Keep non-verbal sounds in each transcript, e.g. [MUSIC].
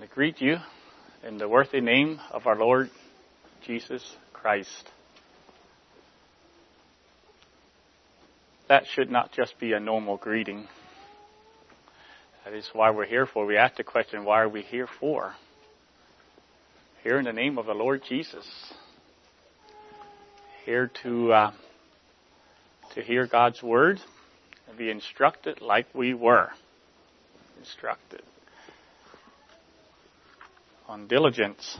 and to greet you in the worthy name of our Lord Jesus Christ. That should not just be a normal greeting. That is why we're here for. We ask the question, why are we here for? Here in the name of the Lord Jesus. Here to, uh, to hear God's word and be instructed like we were instructed on diligence.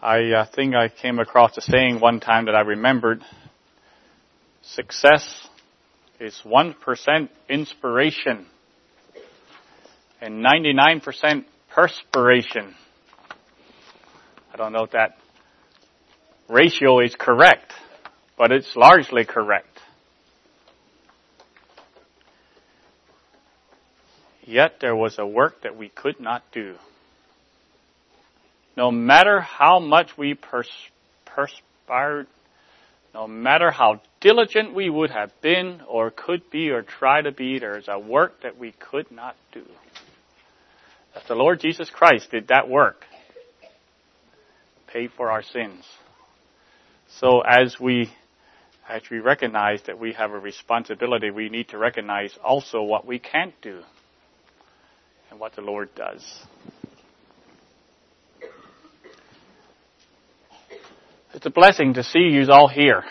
I uh, think I came across a saying one time that I remembered. Success is 1% inspiration and 99% perspiration. I don't know if that ratio is correct, but it's largely correct. Yet there was a work that we could not do. No matter how much we pers- perspired, no matter how diligent we would have been or could be or try to be, there is a work that we could not do. That the Lord Jesus Christ did that work. Paid for our sins. So as we as we recognize that we have a responsibility, we need to recognize also what we can't do and what the Lord does. It's a blessing to see you all here.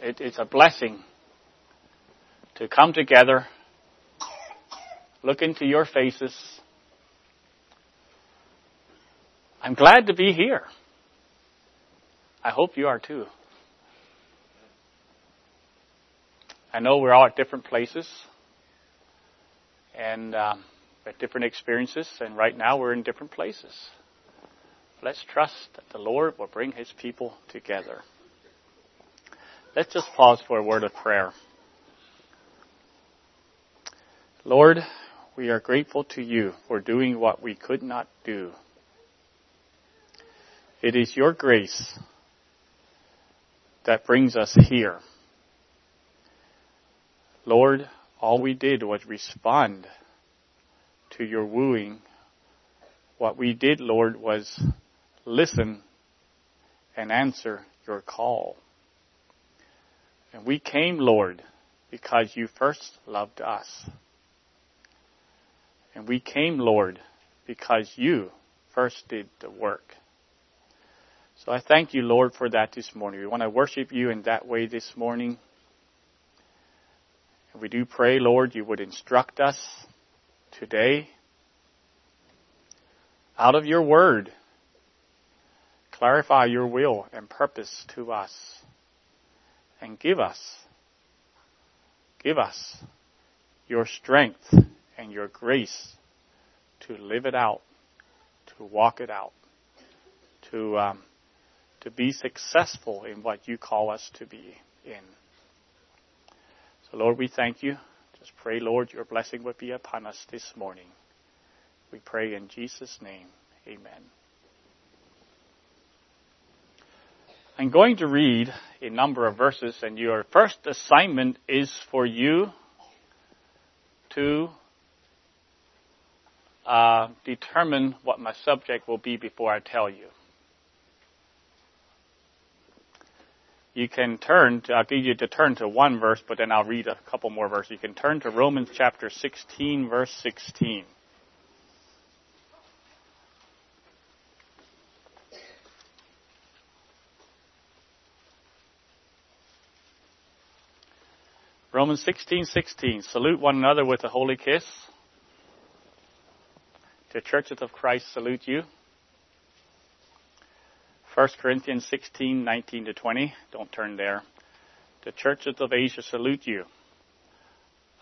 It, it's a blessing to come together, look into your faces. I'm glad to be here. I hope you are too. I know we're all at different places, and um, at different experiences, and right now we're in different places. Let's trust that the Lord will bring His people together. Let's just pause for a word of prayer. Lord, we are grateful to you for doing what we could not do. It is your grace that brings us here. Lord, all we did was respond to your wooing, what we did, Lord, was listen and answer your call. And we came, Lord, because you first loved us. And we came, Lord, because you first did the work. So I thank you, Lord, for that this morning. We want to worship you in that way this morning. And we do pray, Lord, you would instruct us today out of your word. Clarify your will and purpose to us and give us, give us your strength and your grace to live it out, to walk it out, to, um, to be successful in what you call us to be in. So Lord, we thank you. Just pray, Lord, your blessing would be upon us this morning. We pray in Jesus' name. Amen. I'm going to read a number of verses, and your first assignment is for you to uh, determine what my subject will be before I tell you. You can turn, to, I'll give you to turn to one verse, but then I'll read a couple more verses. You can turn to Romans chapter 16, verse 16. Romans 16:16 Salute one another with a holy kiss. The churches of Christ salute you. 1 Corinthians 16:19 to 20. Don't turn there. The churches of Asia salute you.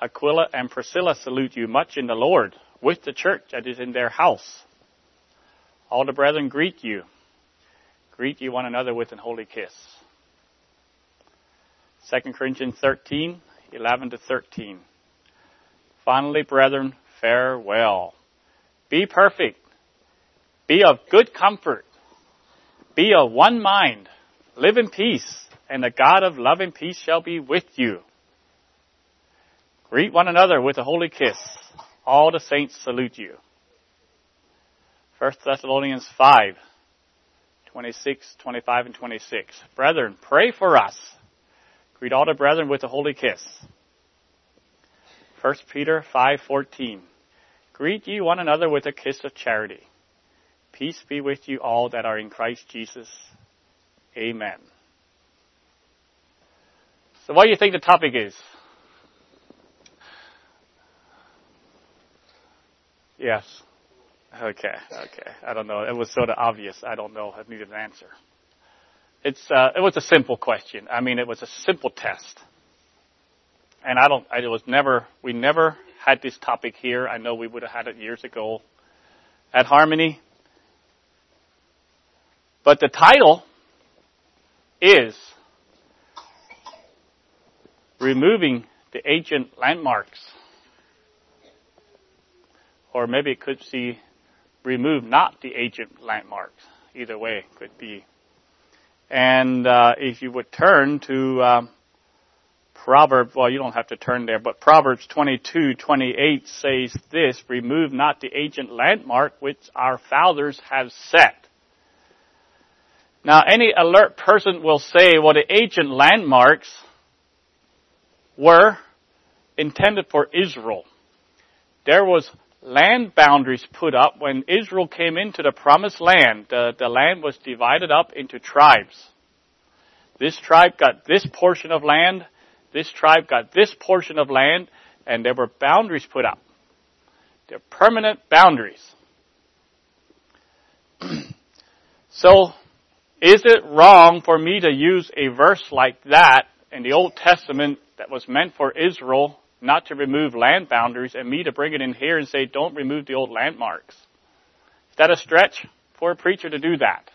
Aquila and Priscilla salute you much in the Lord with the church that is in their house. All the brethren greet you. Greet you one another with an holy kiss. 2 Corinthians 13, 11 to 13. Finally, brethren, farewell. Be perfect. Be of good comfort. Be of one mind. Live in peace, and the God of love and peace shall be with you. Greet one another with a holy kiss. All the saints salute you. 1 Thessalonians 5, 26, 25, and 26. Brethren, pray for us. Greet all the brethren with a holy kiss. 1 Peter 5:14. Greet ye one another with a kiss of charity. Peace be with you all that are in Christ Jesus. Amen. So what do you think the topic is? Yes. Okay, okay. I don't know. It was sort of obvious. I don't know. I needed an answer. It's, uh, it was a simple question. I mean, it was a simple test. And I don't, it was never, we never had this topic here. I know we would have had it years ago at Harmony. But the title is Removing the Ancient Landmarks. Or maybe it could see remove not the ancient landmarks. Either way could be. And uh, if you would turn to um, Proverbs, well, you don't have to turn there, but Proverbs 22, 28 says this, remove not the ancient landmark which our fathers have set. Now, any alert person will say, well, the ancient landmarks were intended for Israel. There was land boundaries put up when Israel came into the promised land. The, the land was divided up into tribes. This tribe got this portion of land, this tribe got this portion of land, and there were boundaries put up. They're permanent boundaries. [CLEARS THROAT] so, is it wrong for me to use a verse like that in the Old Testament that was meant for Israel not to remove land boundaries and me to bring it in here and say, don't remove the old landmarks. Is that a stretch for a preacher to do that?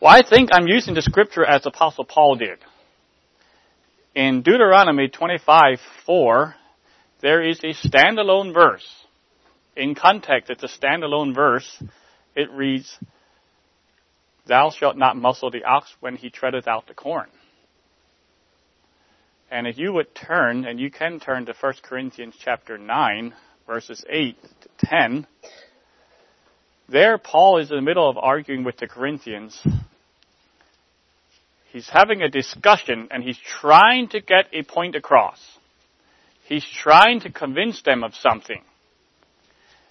Well, I think I'm using the scripture as Apostle Paul did. In Deuteronomy 25, 4, there is a standalone verse. In context, it's a standalone verse. It reads, Thou shalt not muzzle the ox when he treadeth out the corn. And if you would turn, and you can turn to 1 Corinthians chapter 9, verses 8 to 10, there Paul is in the middle of arguing with the Corinthians. He's having a discussion and he's trying to get a point across. He's trying to convince them of something.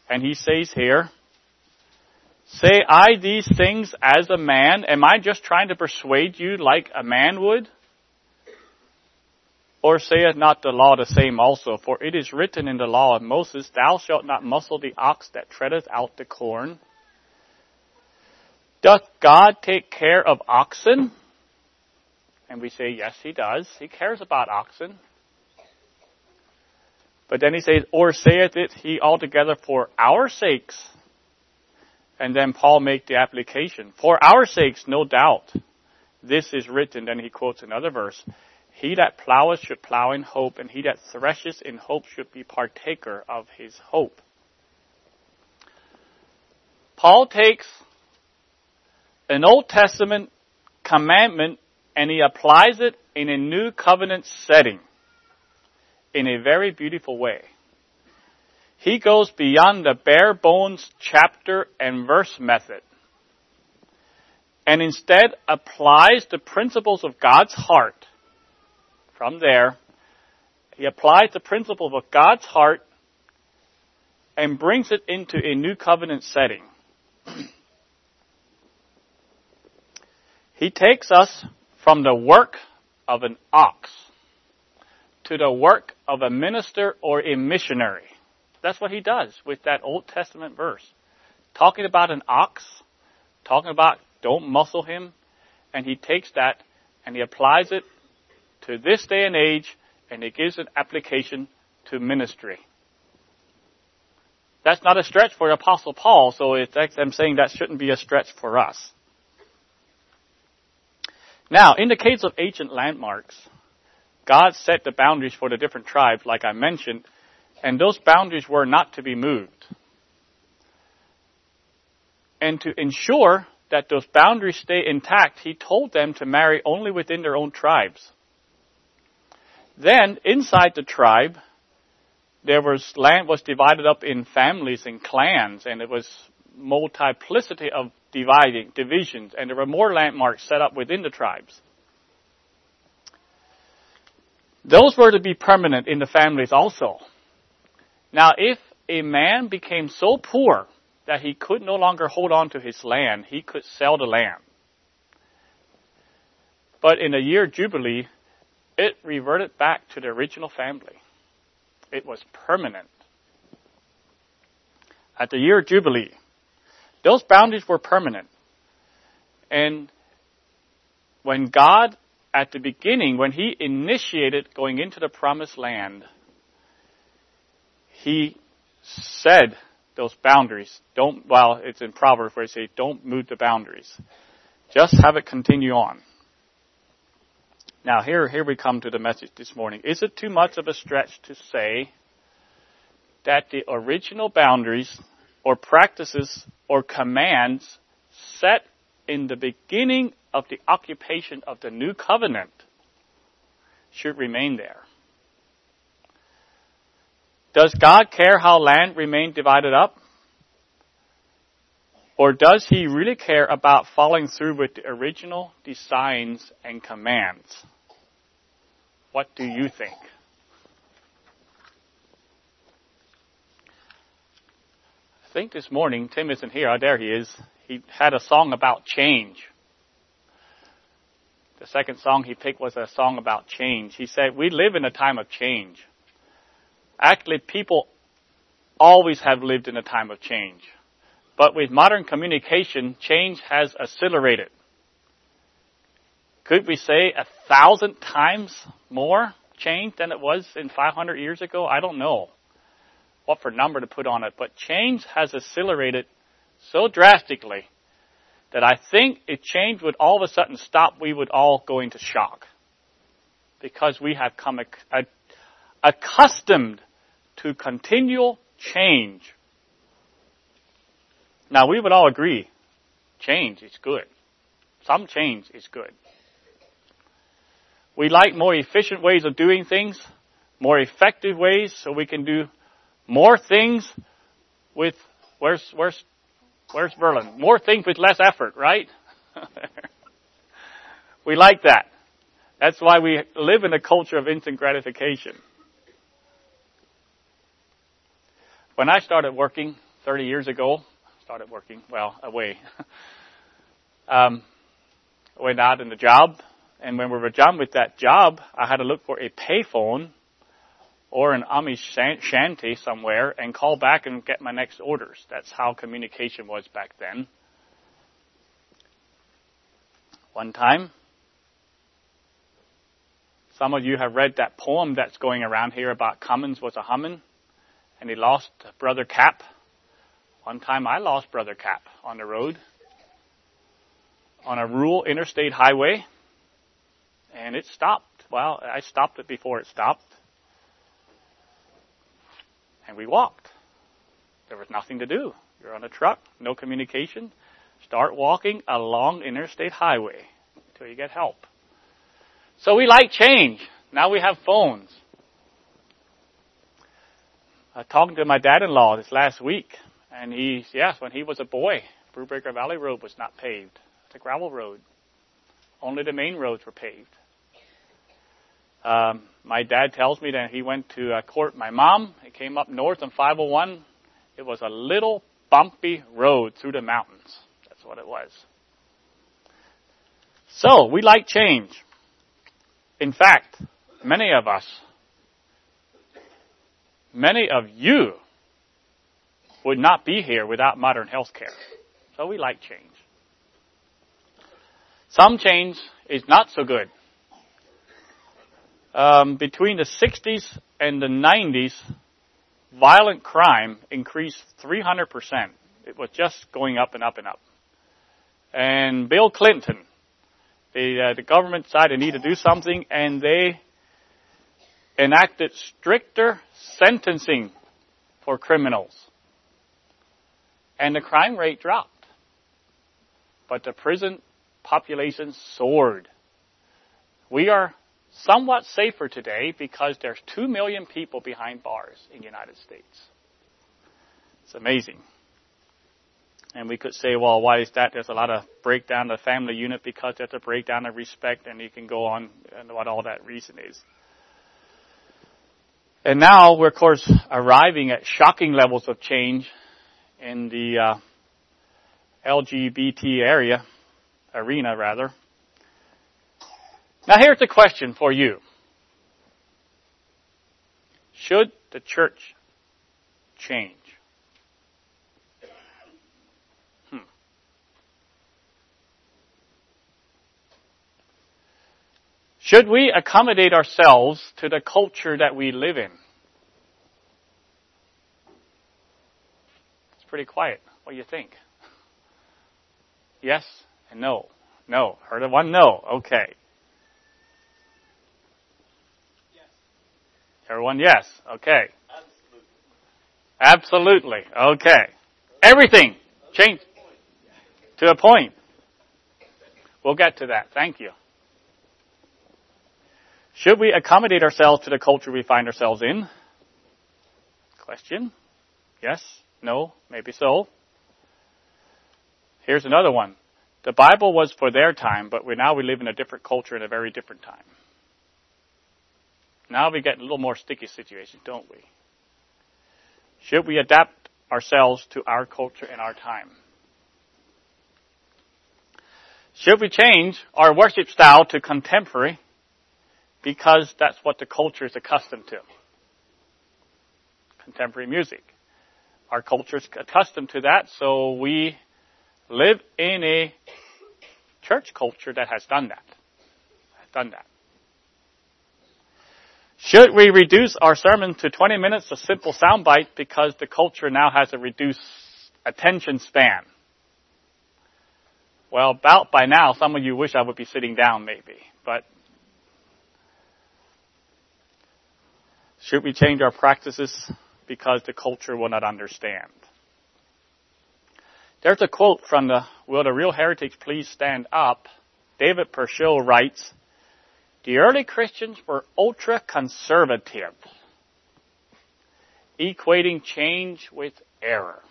And he says here, Say I these things as a man? Am I just trying to persuade you like a man would? Or saith not the law the same also? For it is written in the law of Moses, Thou shalt not muzzle the ox that treadeth out the corn. Doth God take care of oxen? And we say, yes, he does. He cares about oxen. But then he says, or saith it he altogether for our sakes? And then Paul make the application. For our sakes, no doubt. This is written. Then he quotes another verse. He that ploweth should plow in hope, and he that thresheth in hope should be partaker of his hope. Paul takes an Old Testament commandment and he applies it in a new covenant setting in a very beautiful way. He goes beyond the bare bones chapter and verse method and instead applies the principles of God's heart from there, he applies the principles of God's heart and brings it into a new covenant setting. [CLEARS THROAT] he takes us from the work of an ox to the work of a minister or a missionary. That's what he does with that Old Testament verse. Talking about an ox, talking about don't muscle him, and he takes that and he applies it to this day and age, and it gives an application to ministry. That's not a stretch for Apostle Paul, so I'm saying that shouldn't be a stretch for us. Now, in the case of ancient landmarks, God set the boundaries for the different tribes, like I mentioned, and those boundaries were not to be moved. And to ensure that those boundaries stay intact, he told them to marry only within their own tribes. Then, inside the tribe, there was land was divided up in families and clans, and it was multiplicity of dividing divisions, and there were more landmarks set up within the tribes. Those were to be permanent in the families also. Now, if a man became so poor that he could no longer hold on to his land, he could sell the land. But in the year Jubilee, it reverted back to the original family. It was permanent. At the year Jubilee, those boundaries were permanent. And when God, at the beginning, when He initiated going into the promised land, He said those boundaries, don't, well, it's in Proverbs where they say, don't move the boundaries. Just have it continue on. Now here, here we come to the message this morning. Is it too much of a stretch to say that the original boundaries or practices or commands set in the beginning of the occupation of the new covenant should remain there? Does God care how land remained divided up? Or does he really care about following through with the original designs and commands? What do you think? I think this morning, Tim isn't here. Oh, there he is. He had a song about change. The second song he picked was a song about change. He said, We live in a time of change. Actually, people always have lived in a time of change. But with modern communication, change has accelerated could we say a thousand times more change than it was in 500 years ago? I don't know what for number to put on it, but change has accelerated so drastically that I think if change would all of a sudden stop, we would all go into shock because we have come accustomed to continual change. Now we would all agree, change is good. Some change is good. We like more efficient ways of doing things, more effective ways, so we can do more things with, where's, where's, where's Berlin? More things with less effort, right? [LAUGHS] we like that. That's why we live in a culture of instant gratification. When I started working 30 years ago, started working, well, away, [LAUGHS] um, went out in the job, and when we were done with that job, I had to look for a payphone or an Amish shanty somewhere and call back and get my next orders. That's how communication was back then. One time, some of you have read that poem that's going around here about Cummins was a hummin' and he lost Brother Cap. One time I lost Brother Cap on the road on a rural interstate highway and it stopped. Well, I stopped it before it stopped. And we walked. There was nothing to do. You're on a truck, no communication. Start walking along interstate highway until you get help. So we like change. Now we have phones. Was talking to my dad-in-law this last week, and he, yes, when he was a boy, Brubaker Valley Road was not paved. It's a gravel road. Only the main roads were paved. Um, my dad tells me that he went to uh, court my mom. He came up north on 501. It was a little bumpy road through the mountains. That's what it was. So, we like change. In fact, many of us, many of you would not be here without modern health care. So we like change. Some change is not so good um, between the 60s and the 90s, violent crime increased 300%. It was just going up and up and up. And Bill Clinton, the, uh, the government decided they need to do something, and they enacted stricter sentencing for criminals. And the crime rate dropped. But the prison population soared. We are somewhat safer today because there's 2 million people behind bars in the United States. It's amazing. And we could say, well, why is that? There's a lot of breakdown of the family unit because there's a breakdown of respect, and you can go on and what all that reason is. And now we're, of course, arriving at shocking levels of change in the uh, LGBT area, arena rather. Now here's the question for you. Should the church change? Hmm. Should we accommodate ourselves to the culture that we live in? It's pretty quiet. What do you think? Yes and no. No. Heard of one? No. Okay. Everyone, yes. Okay. Absolutely. Okay. Everything. Change. To a point. We'll get to that. Thank you. Should we accommodate ourselves to the culture we find ourselves in? Question. Yes. No. Maybe so. Here's another one. The Bible was for their time, but we now we live in a different culture in a very different time. Now we get a little more sticky situation, don't we? Should we adapt ourselves to our culture and our time? Should we change our worship style to contemporary because that's what the culture is accustomed to? Contemporary music. Our culture is accustomed to that, so we live in a church culture that has done that. Has done that. Should we reduce our sermon to 20 minutes, a simple soundbite, because the culture now has a reduced attention span? Well, about by now, some of you wish I would be sitting down maybe, but should we change our practices because the culture will not understand? There's a quote from the Will the Real Heretics Please Stand Up? David Pershall writes, the early Christians were ultra conservative, equating change with error.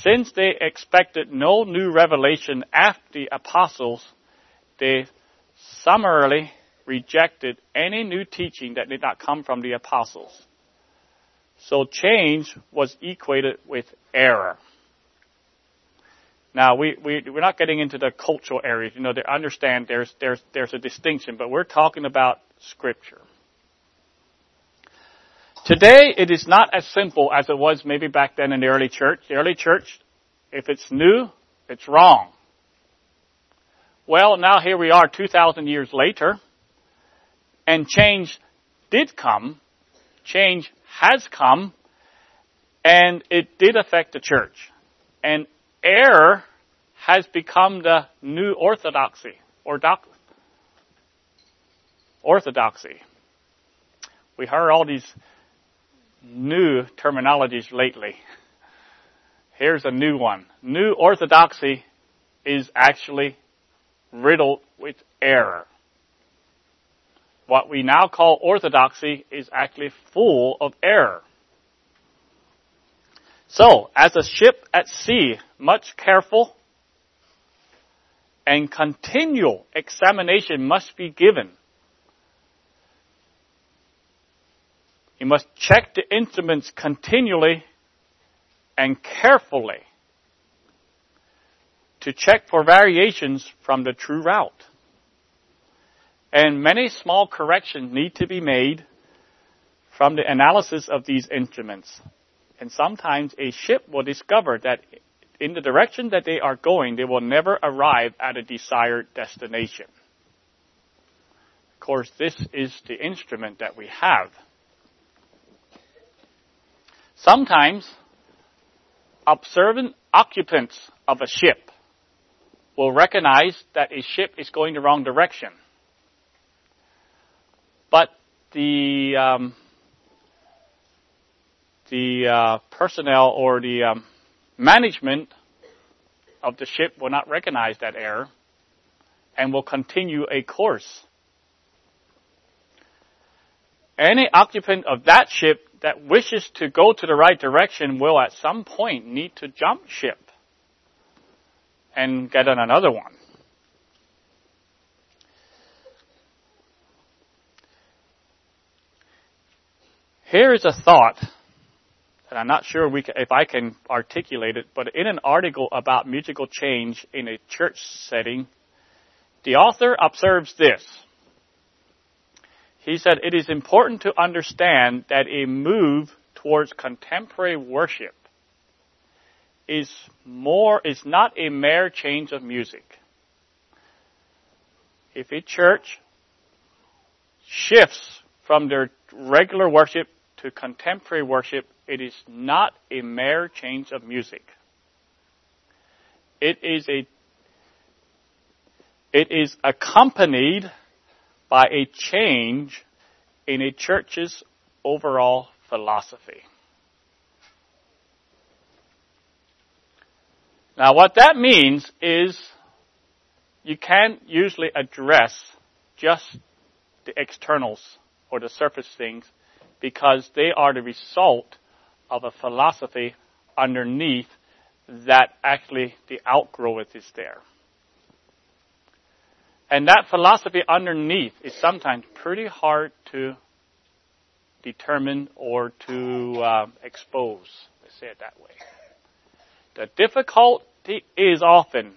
Since they expected no new revelation after the apostles, they summarily rejected any new teaching that did not come from the apostles. So change was equated with error. Now, we, we, we're not getting into the cultural areas. You know, they understand there's, there's, there's a distinction, but we're talking about Scripture. Today, it is not as simple as it was maybe back then in the early church. The early church, if it's new, it's wrong. Well, now here we are 2,000 years later, and change did come, change has come, and it did affect the church. And error has become the new orthodoxy or doc- orthodoxy. We heard all these new terminologies lately. Here's a new one. New orthodoxy is actually riddled with error. What we now call orthodoxy is actually full of error. So, as a ship at sea, much careful and continual examination must be given. You must check the instruments continually and carefully to check for variations from the true route. And many small corrections need to be made from the analysis of these instruments. And sometimes a ship will discover that in the direction that they are going, they will never arrive at a desired destination. Of course, this is the instrument that we have. Sometimes, observant occupants of a ship will recognize that a ship is going the wrong direction. But the um, the uh, personnel or the um, management of the ship will not recognize that error and will continue a course. Any occupant of that ship that wishes to go to the right direction will at some point need to jump ship and get on another one. Here is a thought, and I'm not sure can, if I can articulate it, but in an article about musical change in a church setting, the author observes this. He said, it is important to understand that a move towards contemporary worship is more, is not a mere change of music. If a church shifts from their regular worship to contemporary worship, it is not a mere change of music. It is a it is accompanied by a change in a church's overall philosophy. Now what that means is you can't usually address just the externals or the surface things because they are the result of a philosophy underneath that actually the outgrowth is there. And that philosophy underneath is sometimes pretty hard to determine or to uh, expose. Let's say it that way. The difficulty is often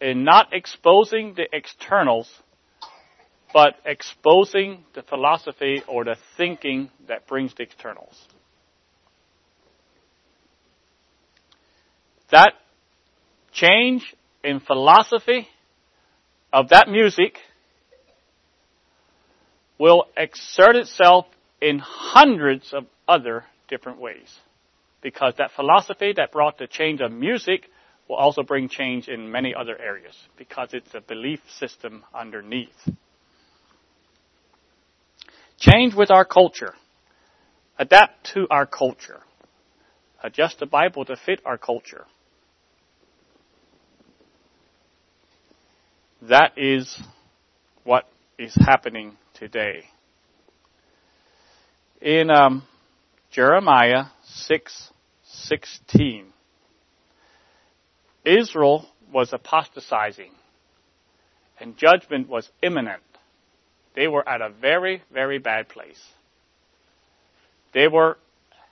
in not exposing the externals, but exposing the philosophy or the thinking that brings the externals. That change in philosophy of that music will exert itself in hundreds of other different ways. Because that philosophy that brought the change of music will also bring change in many other areas because it's a belief system underneath. Change with our culture. Adapt to our culture. Adjust the Bible to fit our culture. That is what is happening today. In um, Jeremiah 6:16, Israel was apostatizing, and judgment was imminent. They were at a very, very bad place. They were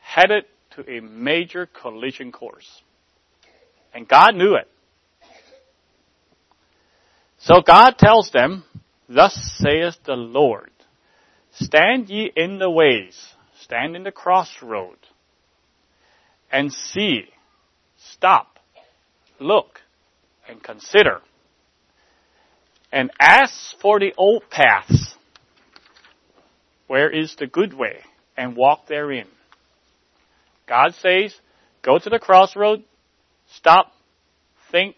headed to a major collision course. And God knew it. So God tells them, Thus saith the Lord, Stand ye in the ways, stand in the crossroad, and see, stop, look, and consider, and ask for the old paths. Where is the good way? And walk therein. God says, go to the crossroad, stop, think,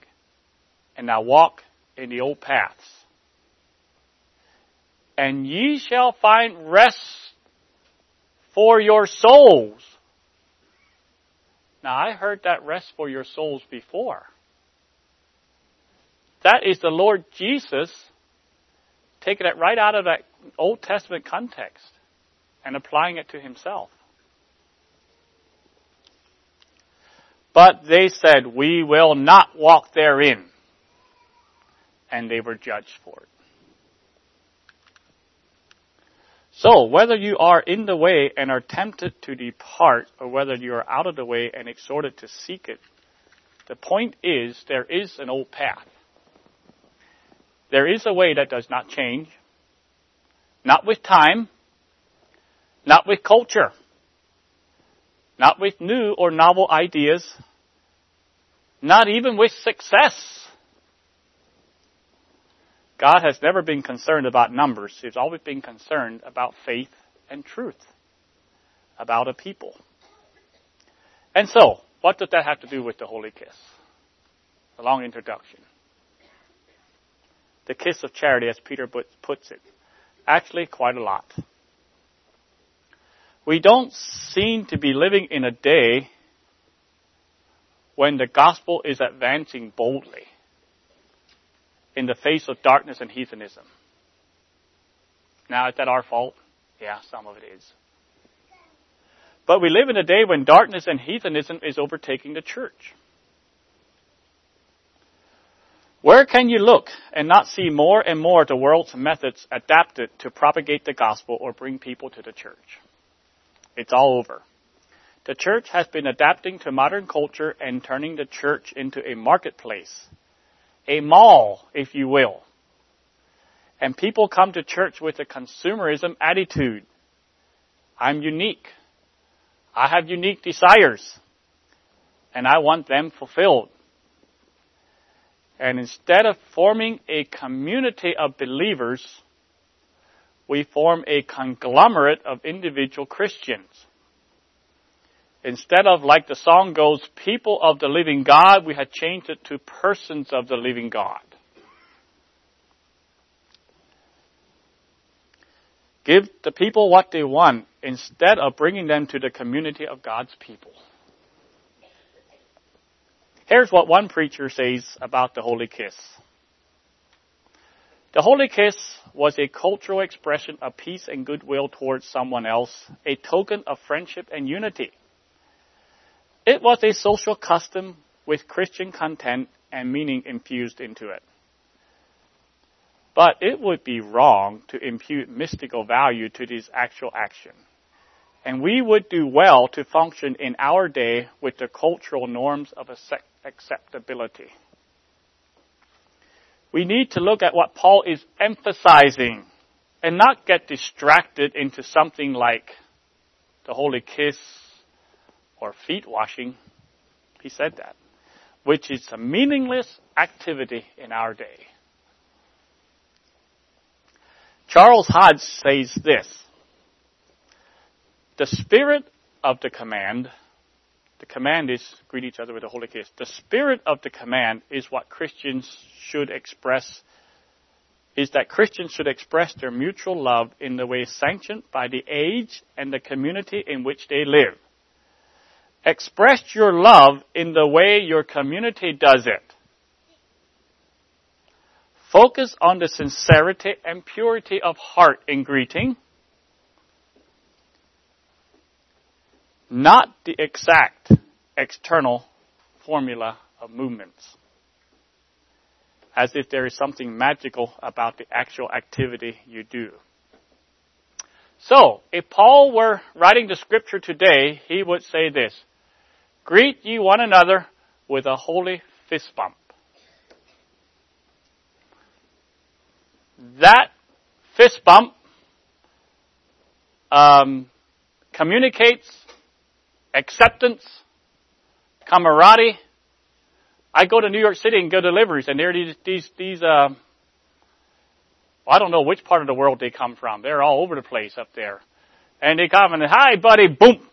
and now walk in the old paths. And ye shall find rest for your souls. Now I heard that rest for your souls before. That is the Lord Jesus taking it right out of that Old Testament context and applying it to himself. But they said, we will not walk therein and they were judged for it. So, whether you are in the way and are tempted to depart, or whether you are out of the way and exhorted to seek it, the point is there is an old path. There is a way that does not change, not with time, not with culture, not with new or novel ideas, not even with success. God has never been concerned about numbers. He's always been concerned about faith and truth, about a people. And so, what does that have to do with the Holy Kiss? A long introduction. The kiss of charity, as Peter puts it. Actually, quite a lot. We don't seem to be living in a day when the gospel is advancing boldly in the face of darkness and heathenism. Now, is that our fault? Yeah, some of it is. But we live in a day when darkness and heathenism is overtaking the church. Where can you look and not see more and more the world's methods adapted to propagate the gospel or bring people to the church? It's all over. The church has been adapting to modern culture and turning the church into a marketplace, a mall, if you will. And people come to church with a consumerism attitude. I'm unique. I have unique desires. And I want them fulfilled. And instead of forming a community of believers, we form a conglomerate of individual Christians. Instead of, like the song goes, people of the living God, we had changed it to persons of the living God. Give the people what they want instead of bringing them to the community of God's people. Here's what one preacher says about the Holy Kiss. The Holy Kiss was a cultural expression of peace and goodwill towards someone else, a token of friendship and unity. It was a social custom with Christian content and meaning infused into it. But it would be wrong to impute mystical value to this actual action. And we would do well to function in our day with the cultural norms of acceptability. We need to look at what Paul is emphasizing and not get distracted into something like the holy kiss or feet washing. He said that, which is a meaningless activity in our day. Charles Hodge says this the spirit of the command, the command is greet each other with a holy kiss. The spirit of the command is what Christians should express, is that Christians should express their mutual love in the way sanctioned by the age and the community in which they live. Express your love in the way your community does it. Focus on the sincerity and purity of heart in greeting not the exact external formula of movements. As if there is something magical about the actual activity you do. So, if Paul were writing the scripture today, he would say this, Greet ye one another with a holy fist bump. That fist bump um, communicates acceptance, camaraderie. I go to New York City and go deliveries, and there are these these these. Uh, I don't know which part of the world they come from. They're all over the place up there, and they come and hi, buddy, boom,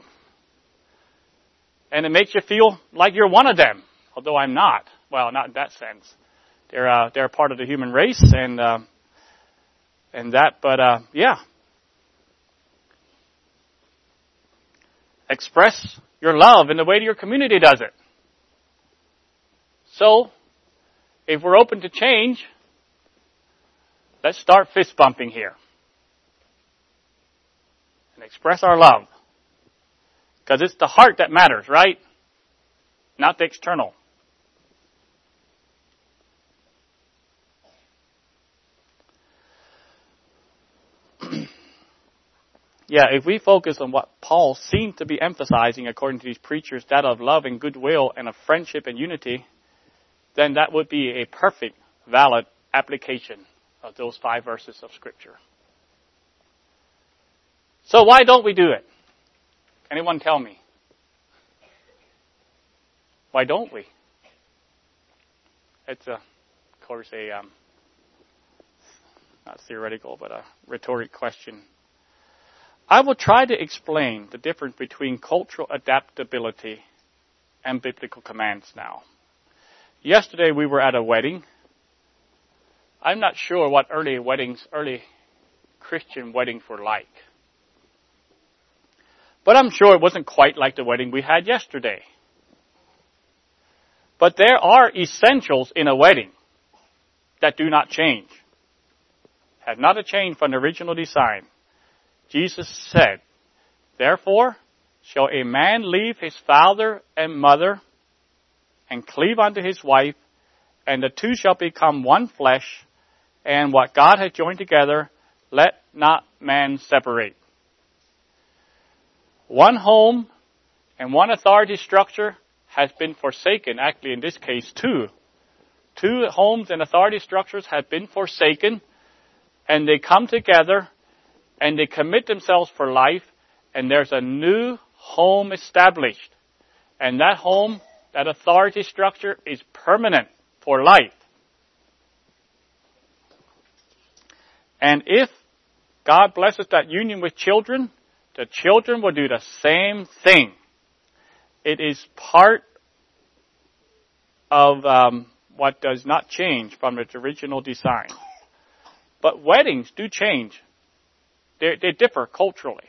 and it makes you feel like you're one of them. Although I'm not. Well, not in that sense. They're uh, they're part of the human race, and uh, and that. But uh, yeah, express your love in the way that your community does it. So, if we're open to change, let's start fist bumping here. And express our love. Because it's the heart that matters, right? Not the external. Yeah, if we focus on what Paul seemed to be emphasizing according to these preachers, that of love and goodwill and of friendship and unity, then that would be a perfect, valid application of those five verses of Scripture. So why don't we do it? Anyone tell me? Why don't we? It's a, of course, a um, not theoretical, but a rhetoric question. I will try to explain the difference between cultural adaptability and biblical commands now. Yesterday we were at a wedding. I'm not sure what early weddings, early Christian weddings were like. But I'm sure it wasn't quite like the wedding we had yesterday. But there are essentials in a wedding that do not change. Have not changed from the original design Jesus said, Therefore shall a man leave his father and mother and cleave unto his wife, and the two shall become one flesh, and what God hath joined together, let not man separate. One home and one authority structure has been forsaken. Actually, in this case, two. Two homes and authority structures have been forsaken, and they come together and they commit themselves for life, and there's a new home established. And that home, that authority structure is permanent for life. And if God blesses that union with children, the children will do the same thing. It is part of um, what does not change from its original design. But weddings do change. They, they differ culturally.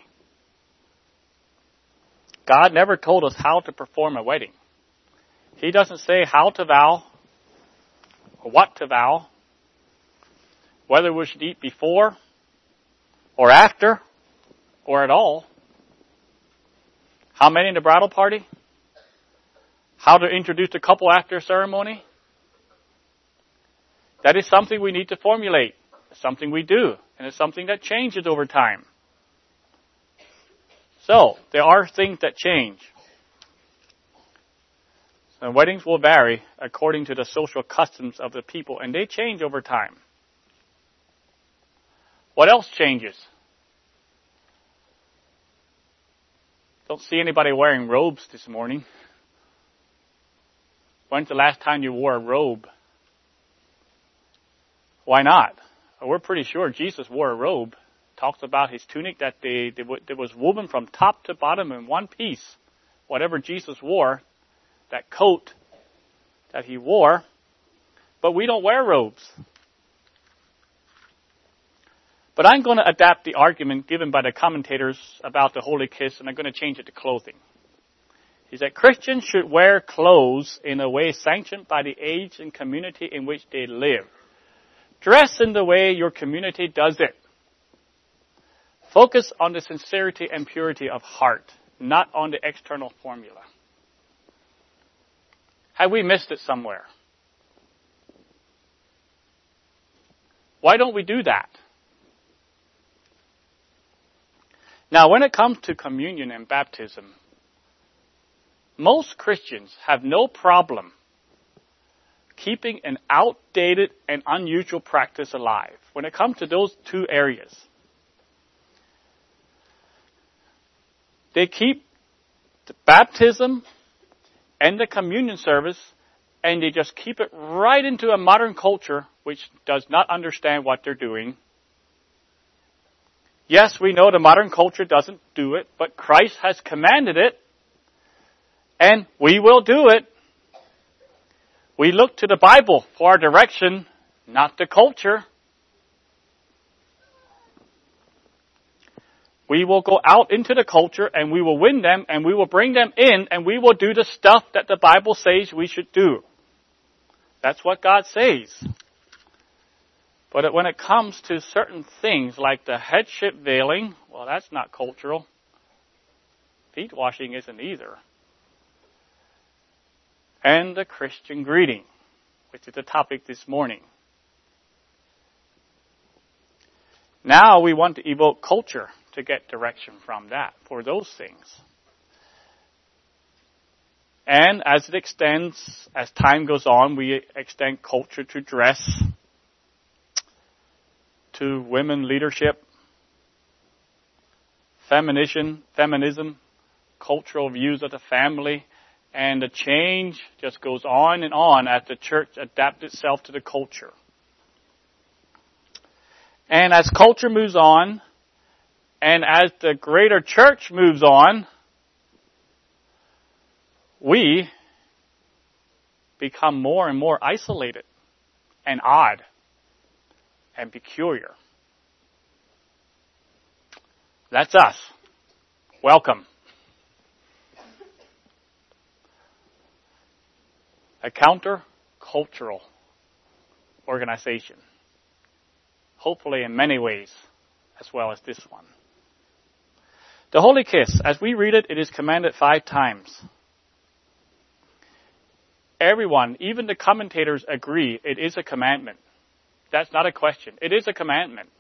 God never told us how to perform a wedding. He doesn't say how to vow or what to vow, whether we should eat before or after or at all. How many in the bridal party? How to introduce the couple after a ceremony? That is something we need to formulate. Something we do, and it's something that changes over time. So, there are things that change. And weddings will vary according to the social customs of the people, and they change over time. What else changes? Don't see anybody wearing robes this morning. When's the last time you wore a robe? Why not? We're pretty sure Jesus wore a robe. Talks about his tunic that they, they, that was woven from top to bottom in one piece. Whatever Jesus wore, that coat that he wore. But we don't wear robes. But I'm going to adapt the argument given by the commentators about the holy kiss and I'm going to change it to clothing. He said Christians should wear clothes in a way sanctioned by the age and community in which they live. Dress in the way your community does it. Focus on the sincerity and purity of heart, not on the external formula. Have we missed it somewhere? Why don't we do that? Now, when it comes to communion and baptism, most Christians have no problem keeping an outdated and unusual practice alive when it comes to those two areas. They keep the baptism and the communion service and they just keep it right into a modern culture which does not understand what they're doing Yes, we know the modern culture doesn't do it, but Christ has commanded it, and we will do it. We look to the Bible for our direction, not the culture. We will go out into the culture and we will win them and we will bring them in and we will do the stuff that the Bible says we should do. That's what God says. But when it comes to certain things like the headship veiling, well, that's not cultural. Feet washing isn't either. And the Christian greeting, which is the topic this morning. Now we want to evoke culture to get direction from that for those things. And as it extends, as time goes on, we extend culture to dress, to women leadership, feminism, feminism, cultural views of the family, and the change just goes on and on as the church adapts itself to the culture. And as culture moves on, and as the greater church moves on, we become more and more isolated and odd and peculiar. That's us. Welcome. A counter-cultural organization. Hopefully in many ways, as well as this one. The Holy Kiss, as we read it, it is commanded five times. Everyone, even the commentators agree it is a commandment. That's not a question. It is a commandment.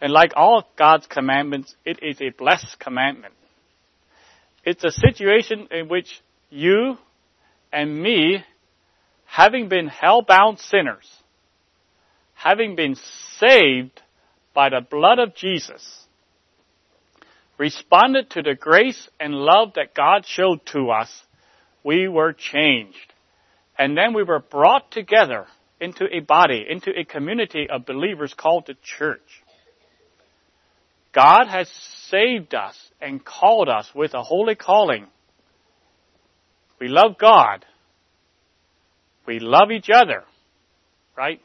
And like all God's commandments, it is a blessed commandment. It's a situation in which you and me, having been hell-bound sinners, having been saved by the blood of Jesus, responded to the grace and love that God showed to us, we were changed. And then we were brought together into a body, into a community of believers called the church. God has saved us and called us with a holy calling. We love God. We love each other. Right?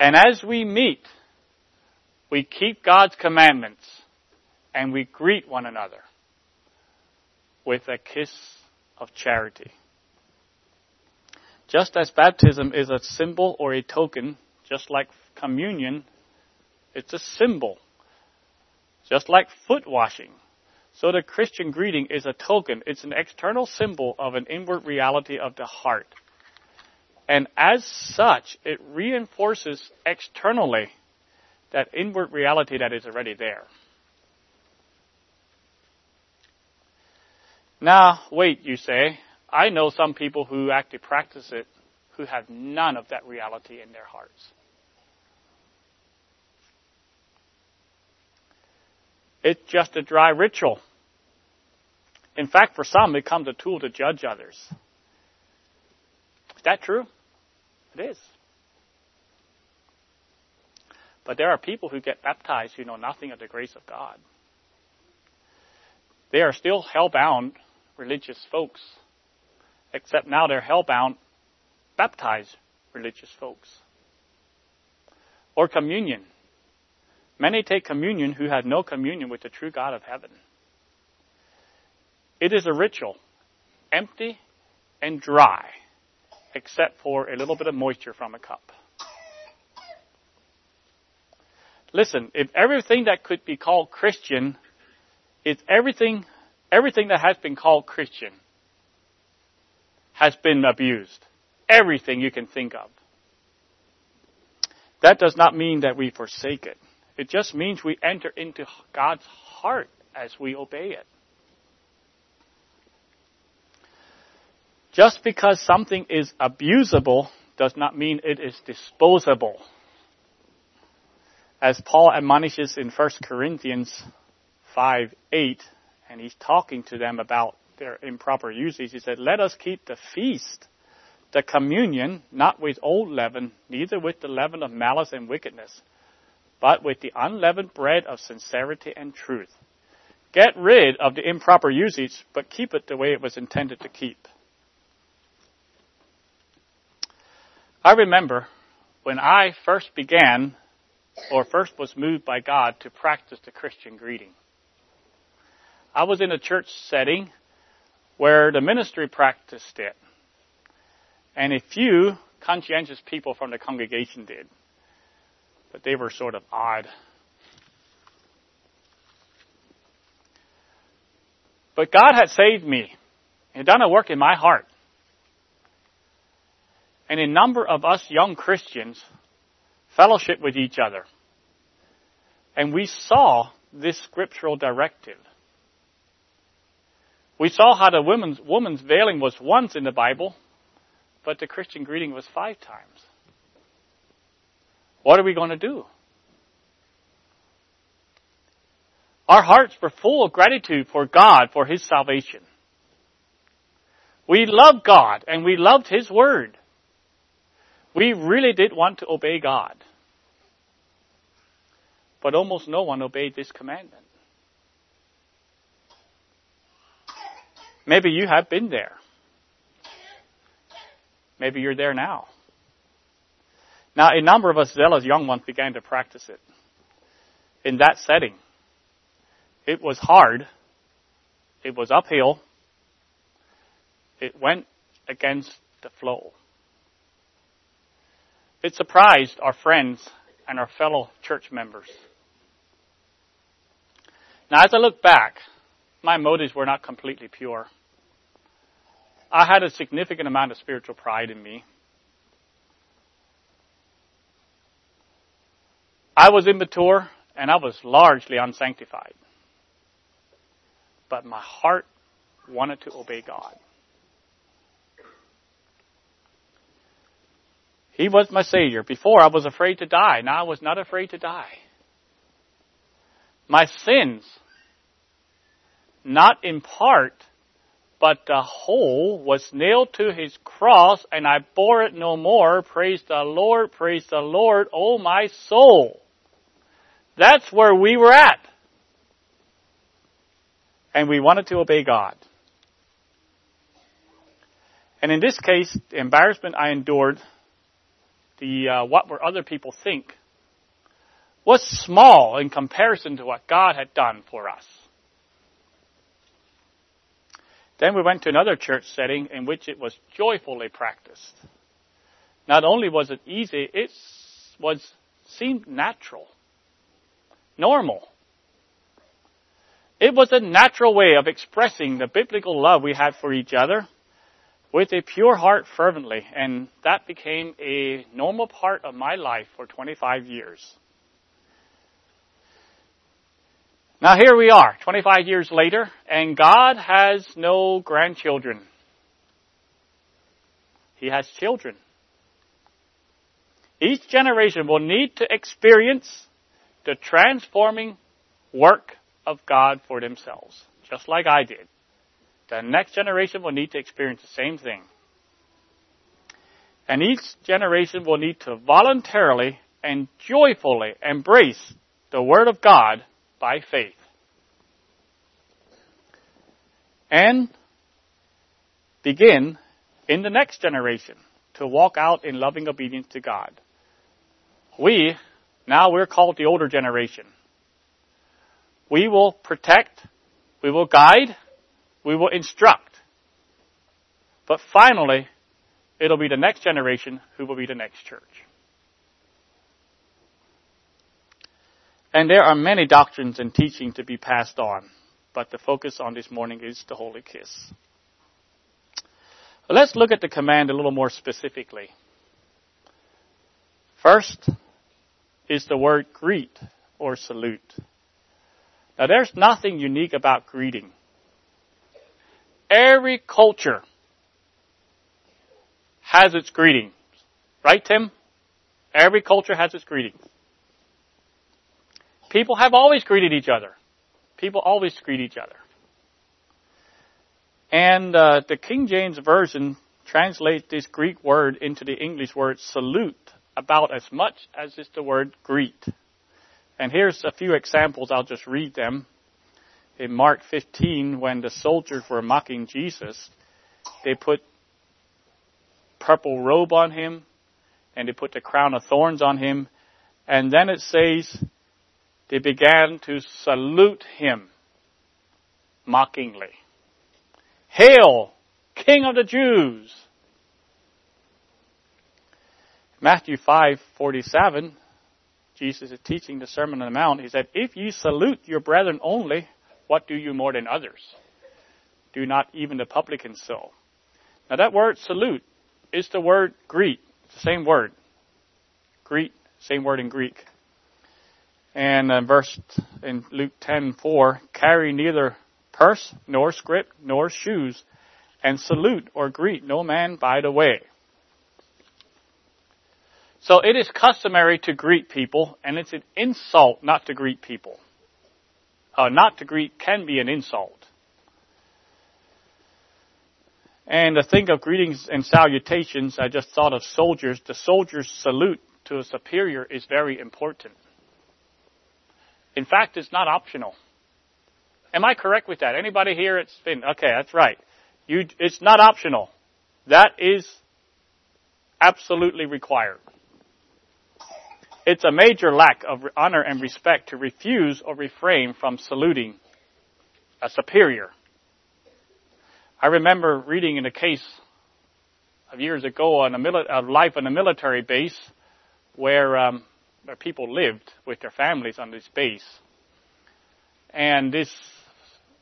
And as we meet, we keep God's commandments and we greet one another with a kiss of charity. Just as baptism is a symbol or a token, just like communion, it's a symbol. Just like foot washing. So the Christian greeting is a token. It's an external symbol of an inward reality of the heart. And as such, it reinforces externally that inward reality that is already there. Now, wait, you say. I know some people who actually practice it who have none of that reality in their hearts. It's just a dry ritual. In fact, for some, it becomes a tool to judge others. Is that true? It is. But there are people who get baptized who know nothing of the grace of God. They are still hell-bound religious folks, except now they're hell-bound baptized religious folks. Or communion. Many take communion who have no communion with the true God of heaven. It is a ritual, empty and dry, except for a little bit of moisture from a cup. Listen, if everything that could be called Christian is everything, everything that has been called Christian has been abused. Everything you can think of. That does not mean that we forsake it. It just means we enter into God's heart as we obey it. Just because something is abusable does not mean it is disposable as Paul admonishes in 1 Corinthians 5 8, and he's talking to them about their improper usage, he said, Let us keep the feast, the communion, not with old leaven, neither with the leaven of malice and wickedness, but with the unleavened bread of sincerity and truth. Get rid of the improper usage, but keep it the way it was intended to keep. I remember when I first began or first was moved by God to practice the Christian greeting. I was in a church setting where the ministry practiced it. And a few conscientious people from the congregation did. But they were sort of odd. But God had saved me and done a work in my heart. And a number of us young Christians fellowship with each other. And we saw this scriptural directive. We saw how the woman's, woman's veiling was once in the Bible, but the Christian greeting was five times. What are we going to do? Our hearts were full of gratitude for God for His salvation. We loved God and we loved His Word. We really did want to obey God. But almost no one obeyed this commandment. Maybe you have been there. Maybe you're there now. Now, a number of us zealous young ones began to practice it in that setting. It was hard. It was uphill. It went against the flow. It surprised our friends and our fellow church members. Now, as I look back, my motives were not completely pure. I had a significant amount of spiritual pride in me. I was immature and I was largely unsanctified. But my heart wanted to obey God. He was my Savior. Before I was afraid to die. Now I was not afraid to die. My sins, not in part, but the whole was nailed to his cross and I bore it no more. Praise the Lord, praise the Lord, oh my soul. That's where we were at. And we wanted to obey God. And in this case, the embarrassment I endured, the uh, what were other people think, was small in comparison to what God had done for us. Then we went to another church setting in which it was joyfully practiced. Not only was it easy, it was seemed natural, normal. It was a natural way of expressing the biblical love we had for each other with a pure heart fervently, and that became a normal part of my life for 25 years. Now here we are, 25 years later, and God has no grandchildren. He has children. Each generation will need to experience the transforming work of God for themselves, just like I did. The next generation will need to experience the same thing. And each generation will need to voluntarily and joyfully embrace the Word of God by faith. And begin in the next generation to walk out in loving obedience to God. We, now we're called the older generation. We will protect, we will guide, we will instruct. But finally, it'll be the next generation who will be the next church. And there are many doctrines and teaching to be passed on, but the focus on this morning is the Holy Kiss. let's look at the command a little more specifically. First is the word greet or salute. Now there's nothing unique about greeting. Every culture has its greetings. Right, Tim? Every culture has its greetings. People have always greeted each other. People always greet each other. And uh, the King James Version translates this Greek word into the English word salute about as much as is the word greet. And here's a few examples. I'll just read them. In Mark 15, when the soldiers were mocking Jesus, they put purple robe on him and they put the crown of thorns on him. And then it says they began to salute him mockingly. Hail, King of the Jews! Matthew 5:47, Jesus is teaching the Sermon on the Mount. He said, "If you salute your brethren only, what do you more than others? Do not even the publicans so?" Now that word salute is the word greet. It's the same word. Greet, same word in Greek. And uh, verse in Luke 10:4, carry neither purse nor scrip nor shoes, and salute or greet no man by the way. So it is customary to greet people, and it's an insult not to greet people. Uh, not to greet can be an insult. And to think of greetings and salutations, I just thought of soldiers. The soldier's salute to a superior is very important. In fact, it's not optional. Am I correct with that? Anybody here? It's been okay. That's right. You, it's not optional. That is absolutely required. It's a major lack of honor and respect to refuse or refrain from saluting a superior. I remember reading in a case of years ago on a, mili- life on a military base where um, where people lived with their families on this base. And this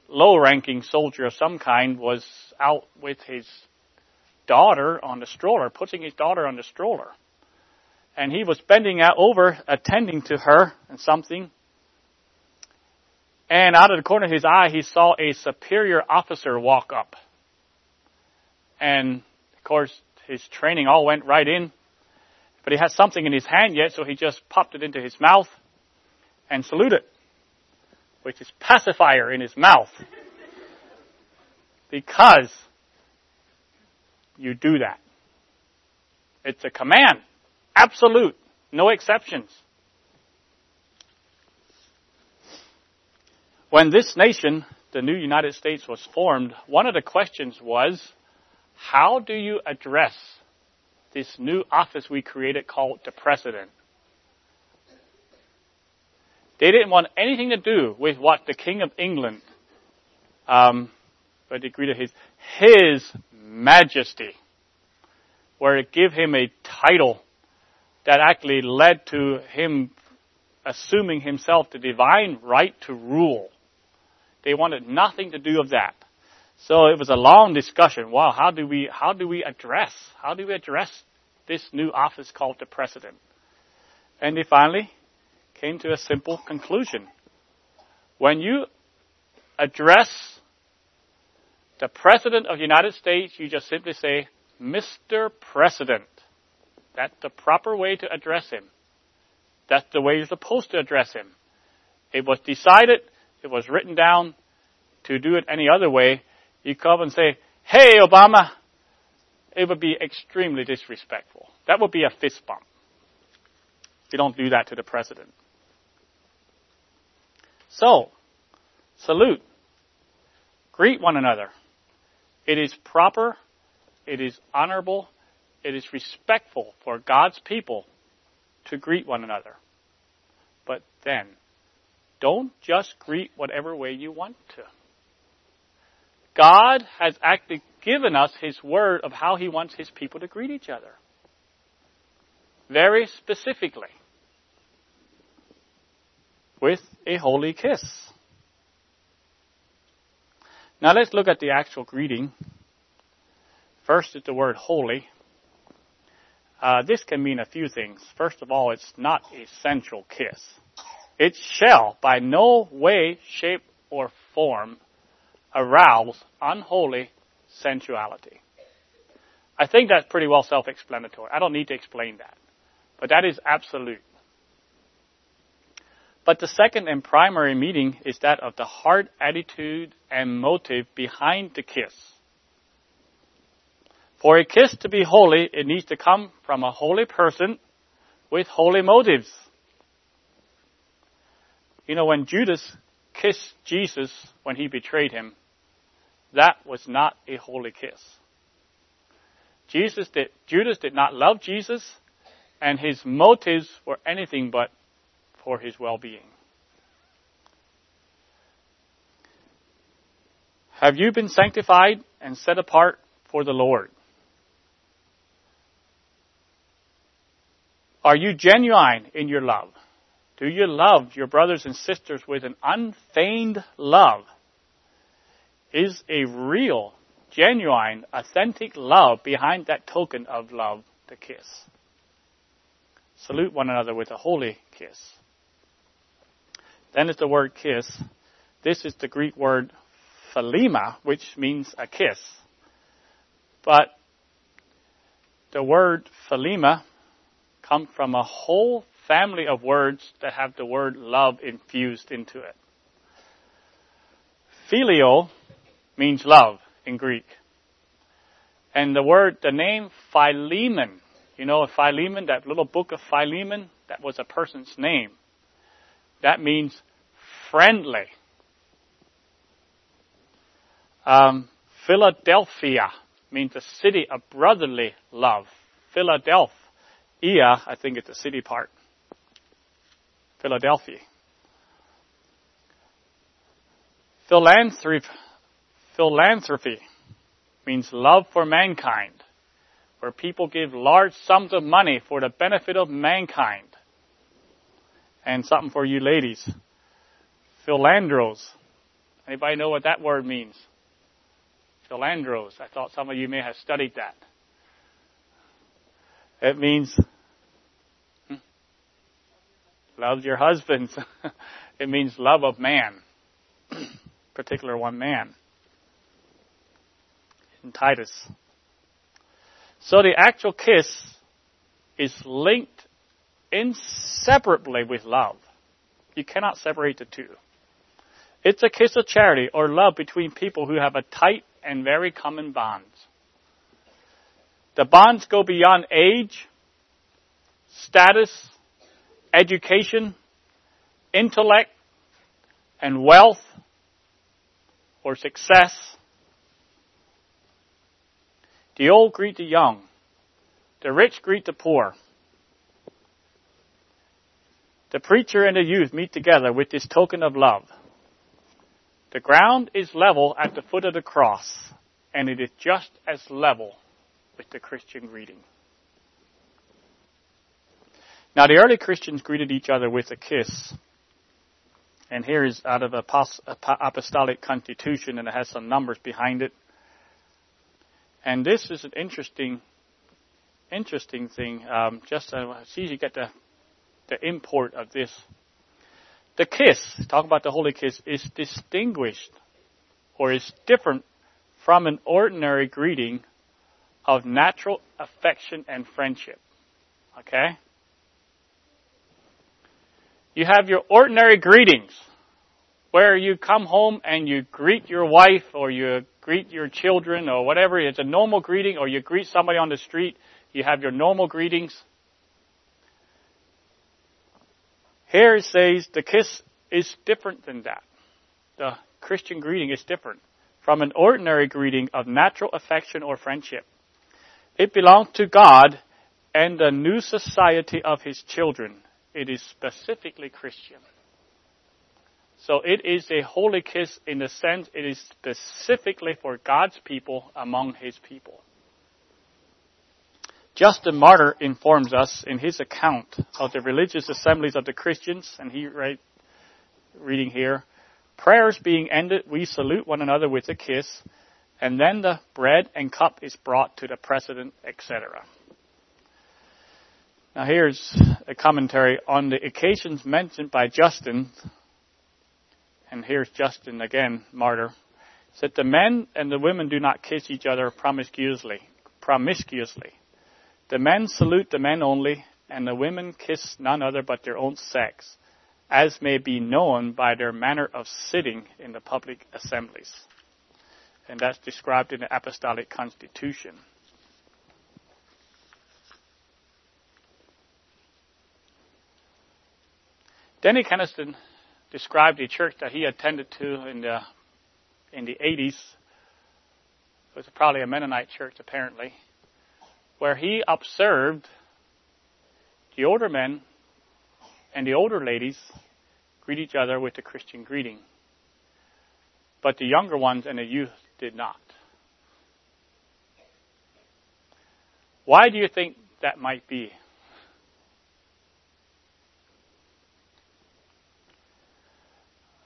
low-ranking soldier of some kind was out with his daughter on the stroller, putting his daughter on the stroller. And he was bending over, attending to her and something. And out of the corner of his eye, he saw a superior officer walk up. And of course, his training all went right in. But he had something in his hand yet, so he just popped it into his mouth and saluted, which is pacifier in his mouth. Because you do that. It's a command. Absolute. No exceptions. When this nation, the new United States, was formed, one of the questions was, how do you address this new office we created called the President? They didn't want anything to do with what the King of England, um, but they greeted his, his majesty, where it gave him a title that actually led to him assuming himself the divine right to rule. They wanted nothing to do of that. So it was a long discussion. Wow, how do we, how do we address, how do we address this new office called the president? And they finally came to a simple conclusion. When you address the President of the United States, you just simply say, Mr. President. That's the proper way to address him. That's the way you're supposed to address him. It was decided, it was written down to do it any other way. You come and say, Hey, Obama, it would be extremely disrespectful. That would be a fist bump. You don't do that to the president. So, salute. Greet one another. It is proper, it is honorable, it is respectful for God's people to greet one another. But then, don't just greet whatever way you want to. God has actually given us His word of how He wants His people to greet each other. Very specifically. With a holy kiss. Now let's look at the actual greeting. First is the word holy. Uh, this can mean a few things. First of all, it's not a sensual kiss. It shall by no way, shape, or form arouse unholy sensuality. I think that's pretty well self-explanatory. I don't need to explain that. But that is absolute. But the second and primary meaning is that of the heart attitude and motive behind the kiss. For a kiss to be holy, it needs to come from a holy person with holy motives. You know, when Judas kissed Jesus when he betrayed him, that was not a holy kiss. Jesus did, Judas did not love Jesus, and his motives were anything but for his well-being. Have you been sanctified and set apart for the Lord? Are you genuine in your love? Do you love your brothers and sisters with an unfeigned love? Is a real, genuine, authentic love behind that token of love the kiss? Salute one another with a holy kiss. Then is the word kiss. This is the Greek word philema, which means a kiss. But the word philema comes from a whole family of words that have the word love infused into it. Phileo means love in Greek. And the word, the name Philemon, you know, Philemon, that little book of Philemon, that was a person's name. That means friendly. Um, Philadelphia means a city of brotherly love. Philadelphia, I think it's the city part. Philadelphia. Philanthropy, philanthropy means love for mankind, where people give large sums of money for the benefit of mankind. And something for you ladies. Philandros. Anybody know what that word means? Philandros. I thought some of you may have studied that. It means hmm, love your husbands. [LAUGHS] it means love of man, [CLEARS THROAT] particular one man. In Titus. So the actual kiss is linked inseparably with love. You cannot separate the two. It's a kiss of charity or love between people who have a tight and very common bonds. The bonds go beyond age, status, education, intellect, and wealth or success. The old greet the young. The rich greet the poor. The preacher and the youth meet together with this token of love. The ground is level at the foot of the cross, and it is just as level with the Christian greeting. Now, the early Christians greeted each other with a kiss. And here is out of Apostolic Constitution, and it has some numbers behind it. And this is an interesting, interesting thing. Um, just uh, see you get the the import of this the kiss, talk about the holy kiss, is distinguished or is different from an ordinary greeting of natural affection and friendship. Okay? You have your ordinary greetings where you come home and you greet your wife or you greet your children or whatever. It's a normal greeting or you greet somebody on the street. You have your normal greetings. Here it says the kiss is different than that. The Christian greeting is different from an ordinary greeting of natural affection or friendship. It belongs to God and the new society of His children. It is specifically Christian. So it is a holy kiss in the sense it is specifically for God's people among His people. Justin Martyr informs us in his account of the religious assemblies of the Christians, and he write, reading here, prayers being ended, we salute one another with a kiss, and then the bread and cup is brought to the president, etc. Now here's a commentary on the occasions mentioned by Justin, and here's Justin again, martyr, said the men and the women do not kiss each other promiscuously, promiscuously. The men salute the men only, and the women kiss none other but their own sex, as may be known by their manner of sitting in the public assemblies. And that's described in the Apostolic Constitution. Denny Kenniston described a church that he attended to in the in the 80s. It was probably a Mennonite church, apparently where he observed the older men and the older ladies greet each other with the Christian greeting. But the younger ones and the youth did not. Why do you think that might be?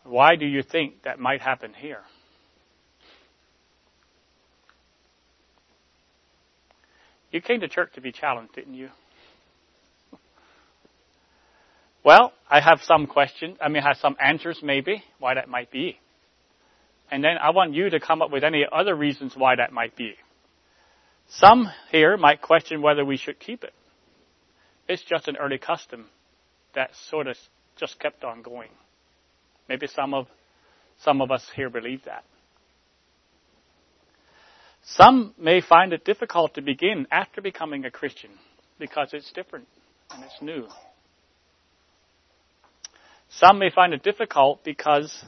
Why do you think that might happen here? You came to church to be challenged, didn't you? [LAUGHS] Well, I have some questions. I mean, I have some answers maybe why that might be. And then I want you to come up with any other reasons why that might be. Some here might question whether we should keep it. It's just an early custom that sort of just kept on going. Maybe some of some of us here believe that. Some may find it difficult to begin after becoming a Christian because it's different and it's new. Some may find it difficult because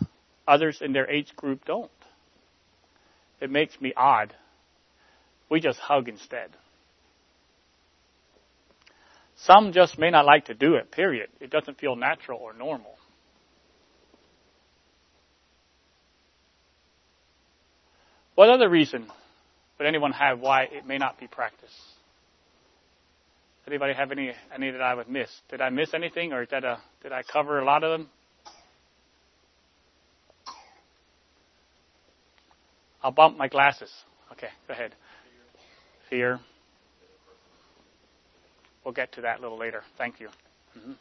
others in their age group don't. It makes me odd. We just hug instead. Some just may not like to do it, period. It doesn't feel natural or normal. What other reason would anyone have why it may not be practiced? Anybody have any any that I would miss? Did I miss anything, or did, did I cover a lot of them? I'll bump my glasses. Okay, go ahead. Fear. We'll get to that a little later. Thank you. Mm-hmm.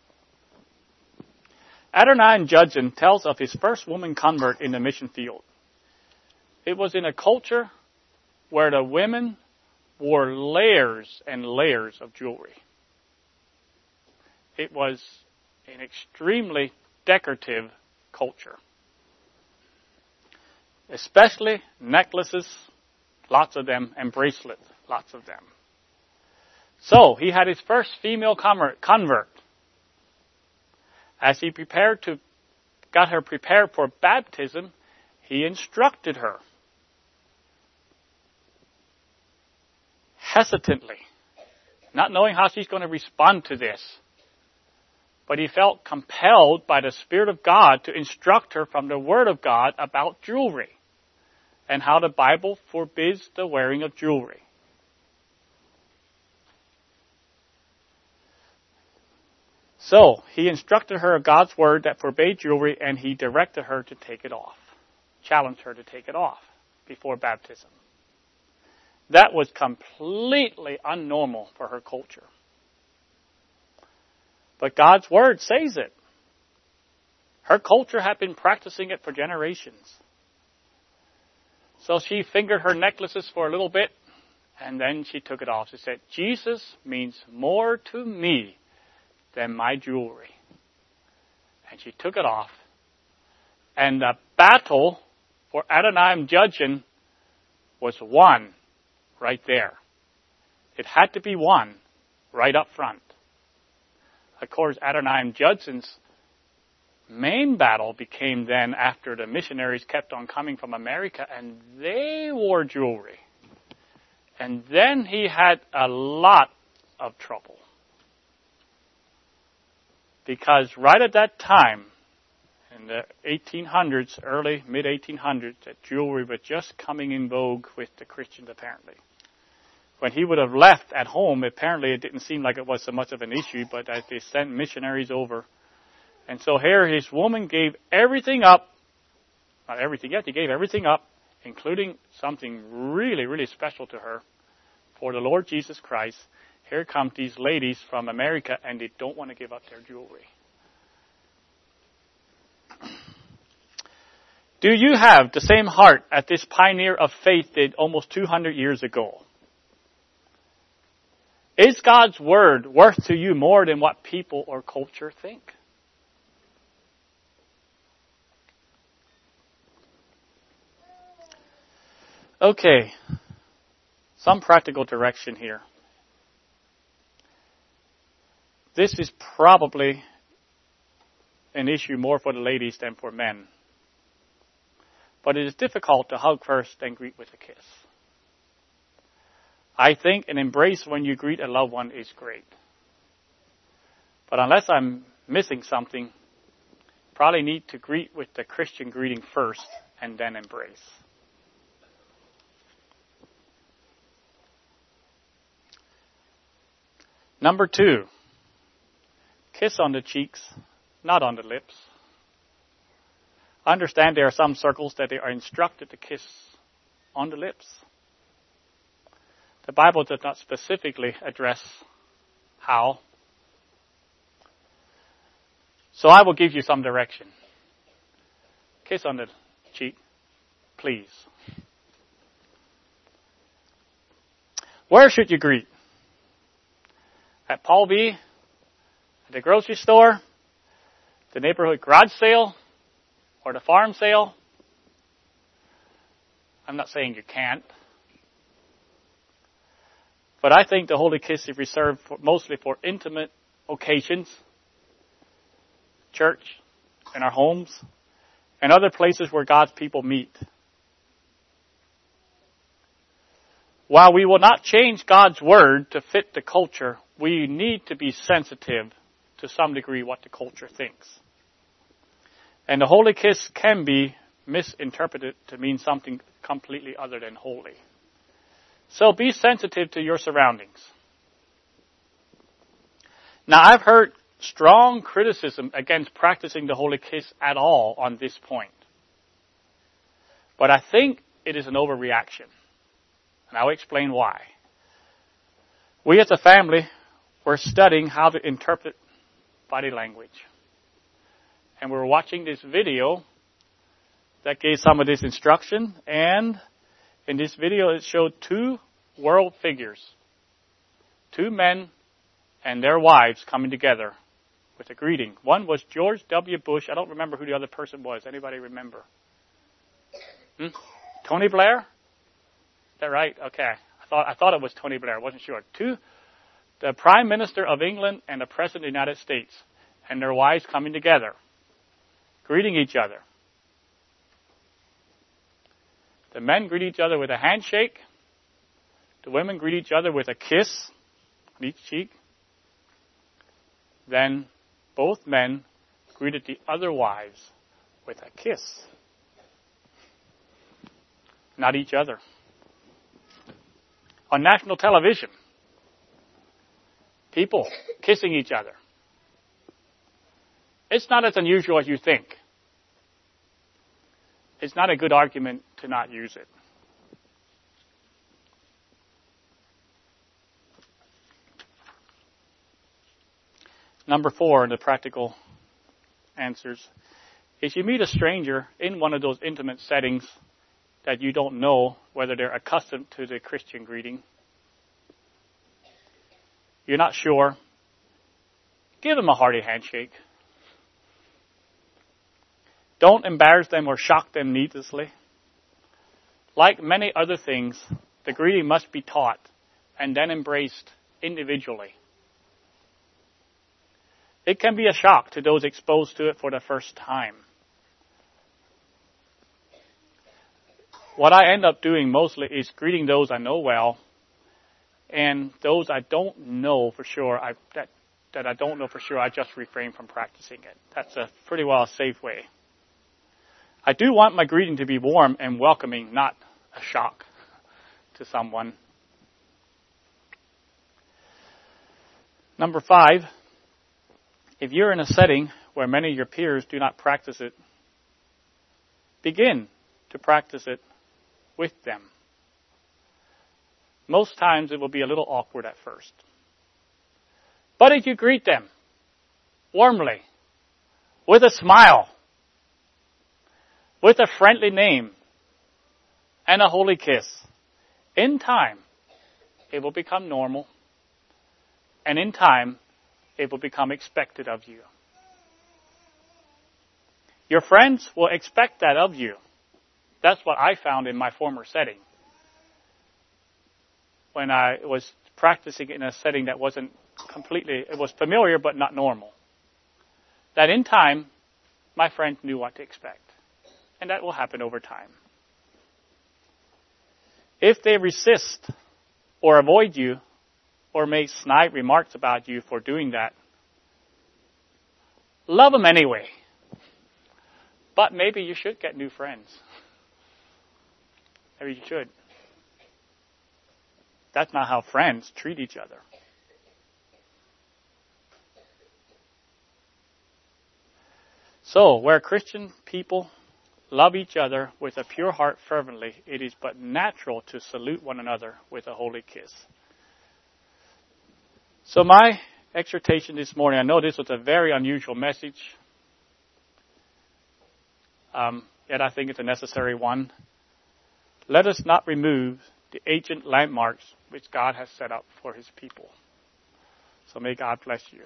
Adoniram Judson tells of his first woman convert in the mission field. It was in a culture where the women wore layers and layers of jewelry. It was an extremely decorative culture. Especially necklaces, lots of them, and bracelets, lots of them. So, he had his first female convert as he prepared to, got her prepared for baptism, he instructed her. Hesitantly, not knowing how she's going to respond to this. But he felt compelled by the Spirit of God to instruct her from the Word of God about jewelry and how the Bible forbids the wearing of jewelry. So, he instructed her of God's word that forbade jewelry and he directed her to take it off. Challenged her to take it off before baptism. That was completely unnormal for her culture. But God's word says it. Her culture had been practicing it for generations. So she fingered her necklaces for a little bit and then she took it off. She said, Jesus means more to me than my jewelry. And she took it off. And the battle for Adoniram Judson was won right there. It had to be won right up front. Of course, Adoniram Judson's main battle became then after the missionaries kept on coming from America and they wore jewelry. And then he had a lot of trouble. Because right at that time, in the 1800s, early, mid 1800s, that jewelry was just coming in vogue with the Christians apparently. When he would have left at home, apparently it didn't seem like it was so much of an issue, but as they sent missionaries over. And so here his woman gave everything up, not everything yet, he gave everything up, including something really, really special to her, for the Lord Jesus Christ, here come these ladies from America and they don't want to give up their jewelry. Do you have the same heart as this pioneer of faith did almost 200 years ago? Is God's word worth to you more than what people or culture think? Okay, some practical direction here. This is probably an issue more for the ladies than for men. But it is difficult to hug first and greet with a kiss. I think an embrace when you greet a loved one is great. But unless I'm missing something, probably need to greet with the Christian greeting first and then embrace. Number two, Kiss on the cheeks, not on the lips. I Understand there are some circles that they are instructed to kiss on the lips. The Bible does not specifically address how. So I will give you some direction. Kiss on the cheek, please. Where should you greet? At Paul B at the grocery store, the neighborhood garage sale, or the farm sale. I'm not saying you can't. But I think the Holy Kiss is reserved for, mostly for intimate occasions, church, in our homes, and other places where God's people meet. While we will not change God's Word to fit the culture, we need to be sensitive to some degree what the culture thinks. And the holy kiss can be misinterpreted to mean something completely other than holy. So be sensitive to your surroundings. Now, I've heard strong criticism against practicing the holy kiss at all on this point. But I think it is an overreaction. And I'll explain why. We as a family were studying how to interpret body language. And we were watching this video that gave some of this instruction. And in this video, it showed two world figures. Two men and their wives coming together with a greeting. One was George W. Bush. I don't remember who the other person was. Anybody remember? Hmm? Tony Blair? That right? Okay. I thought I thought it was Tony Blair. I wasn't sure. Two the Prime Minister of England and the President of the United States and their wives coming together, greeting each other. The men greet each other with a handshake. The women greet each other with a kiss on each cheek. Then both men greeted the other wives with a kiss. Not each other. On national television, people kissing each other. It's not as unusual as you think. It's not a good argument to not use it. Number four in the practical answers is you meet a stranger in one of those intimate settings that you don't know whether they're accustomed to the Christian greeting. You're not sure. Give them a hearty handshake. Don't embarrass them or shock them needlessly. Like many other things, the greeting must be taught and then embraced individually. It can be a shock to those exposed to it for the first time. What I end up doing mostly is greeting those I know well, and those I don't know for sure, I, that, that I don't know for sure, I just refrain from practicing it. That's a pretty well safe way. I do want my greeting to be warm and welcoming, not a shock to someone. Number five, if you're in a setting where many of your peers do not practice it, begin to practice it with them. Most times it will be a little awkward at first. But if you greet them warmly, with a smile, with a friendly name, and a holy kiss, in time, it will become normal. And in time, it will become expected of you. Your friends will expect that of you. That's what I found in my former setting. When I was practicing in a setting that wasn't completely, it was familiar but not normal. That in time, my friends knew what to expect. And that will happen over time. If they resist or avoid you, or make snide remarks about you for doing that. Love them anyway. But maybe you should get new friends. You should. That's not how friends treat each other. So, where Christian people love each other with a pure heart fervently, it is but natural to salute one another with a holy kiss. So my exhortation this morning, I know this was a very unusual message, um, yet I think it's a necessary one. Let us not remove the ancient landmarks which God has set up for his people. So may God bless you.